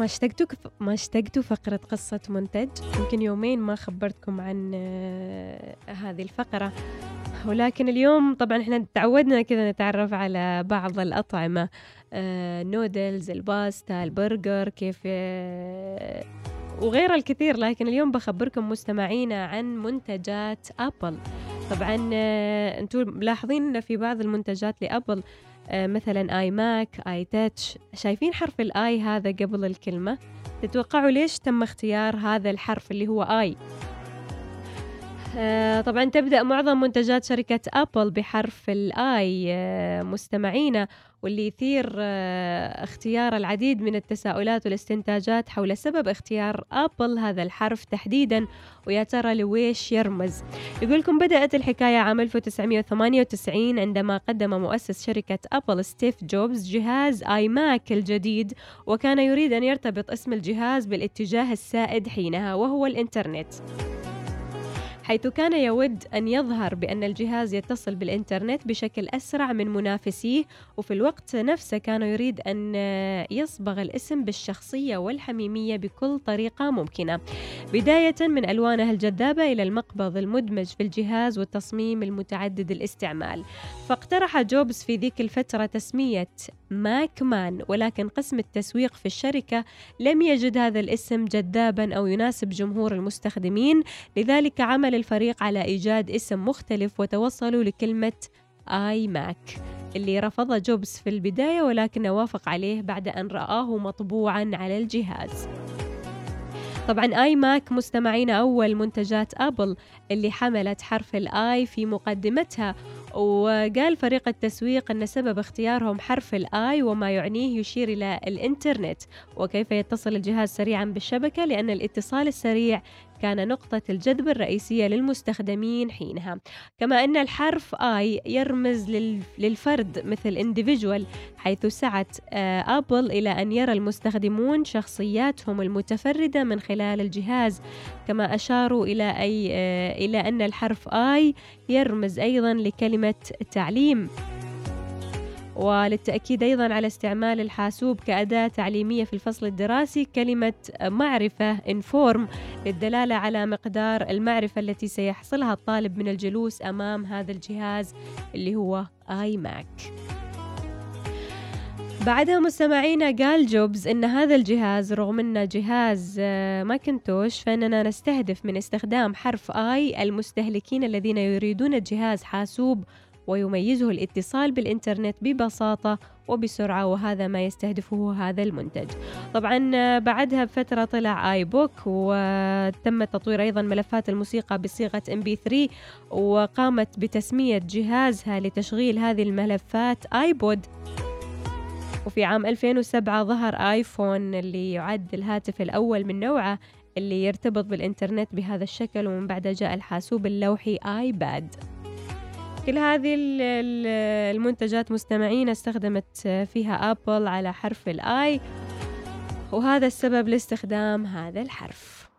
ما اشتقتوا ما اشتقتوا فقرة قصة منتج يمكن يومين ما خبرتكم عن آه، هذه الفقرة. ولكن اليوم طبعا إحنا تعودنا كذا نتعرف على بعض الأطعمة. آه، نودلز الباستا البرجر كيف آه، وغيرها الكثير. لكن اليوم بخبركم مستمعينا عن منتجات Apple طبعا أنتم ملاحظين إن في بعض المنتجات ل Apple آه، مثلا iMac iTouch شايفين حرف ال i هذا قبل الكلمة. تتوقعوا ليش تم اختيار هذا الحرف اللي هو i؟ آه، طبعا تبدأ معظم منتجات شركة Apple بحرف ال i آه، مستمعينا واللي يثير آه، اختيار العديد من التساؤلات والاستنتاجات حول سبب اختيار Apple هذا الحرف تحديدا. ويا ترى لويش يرمز؟ يقولكم بدأت الحكاية عام 1998 عندما قدم مؤسس شركة Apple ستيف جوبز جهاز iMac الجديد وكان يريد أن يرتبط اسم الجهاز بالاتجاه السائد حينها وهو الإنترنت. حيث كان يود أن يظهر بأن الجهاز يتصل بالإنترنت بشكل أسرع من منافسيه وفي الوقت نفسه كان يريد أن يصبغ الاسم بالشخصية والحميمية بكل طريقة ممكنة. بداية من ألوانه الجذابة إلى المقبض المدمج في الجهاز والتصميم المتعدد الاستعمال. فاقترح جوبز في ذيك الفترة تسمية MacMan ولكن قسم التسويق في الشركة لم يجد هذا الاسم جذابا أو يناسب جمهور المستخدمين. لذلك عمل الفريق على إيجاد اسم مختلف وتوصلوا لكلمة iMac اللي رفض جوبز في البداية ولكن وافق عليه بعد أن رآه مطبوعا على الجهاز. طبعا iMac مستمعين أول منتجات آبل اللي حملت حرف ال i في مقدمتها وقال فريق التسويق أن سبب اختيارهم حرف ال i وما يعنيه يشير إلى الإنترنت وكيف يتصل الجهاز سريعا بالشبكة لأن الاتصال السريع كان نقطة الجذب الرئيسية للمستخدمين حينها. كما أن الحرف i يرمز للفرد مثل individual حيث سعت أبل آه، إلى أن يرى المستخدمون شخصياتهم المتفردة من خلال الجهاز. كما أشاروا إلى أي آه، إلى أن الحرف i يرمز أيضا لكلمة تعليم. وللتأكيد أيضا على استعمال الحاسوب كأداة تعليمية في الفصل الدراسي كلمة معرفة inform للدلالة على مقدار المعرفة التي سيحصلها الطالب من الجلوس أمام هذا الجهاز اللي هو iMac بعدها مستمعينا قال جوبز إن هذا الجهاز رغم إنه جهاز آه، Macintosh فإننا نستهدف من استخدام حرف i المستهلكين الذين يريدون جهاز حاسوب ويميزه الاتصال بالإنترنت ببساطة وبسرعة وهذا ما يستهدفه هذا المنتج. طبعا بعدها بفترة طلع آي بوك وتم تطوير أيضا ملفات الموسيقى بصيغة MP3 وقامت بتسمية جهازها لتشغيل هذه الملفات آيبود وفي عام 2007 ظهر آيفون اللي يعد الهاتف الأول من نوعه اللي يرتبط بالإنترنت بهذا الشكل ومن بعدها جاء الحاسوب اللوحي آيباد كل هذه المنتجات مستمعين استخدمت فيها أبل على حرف الآي وهذا السبب لاستخدام هذا الحرف.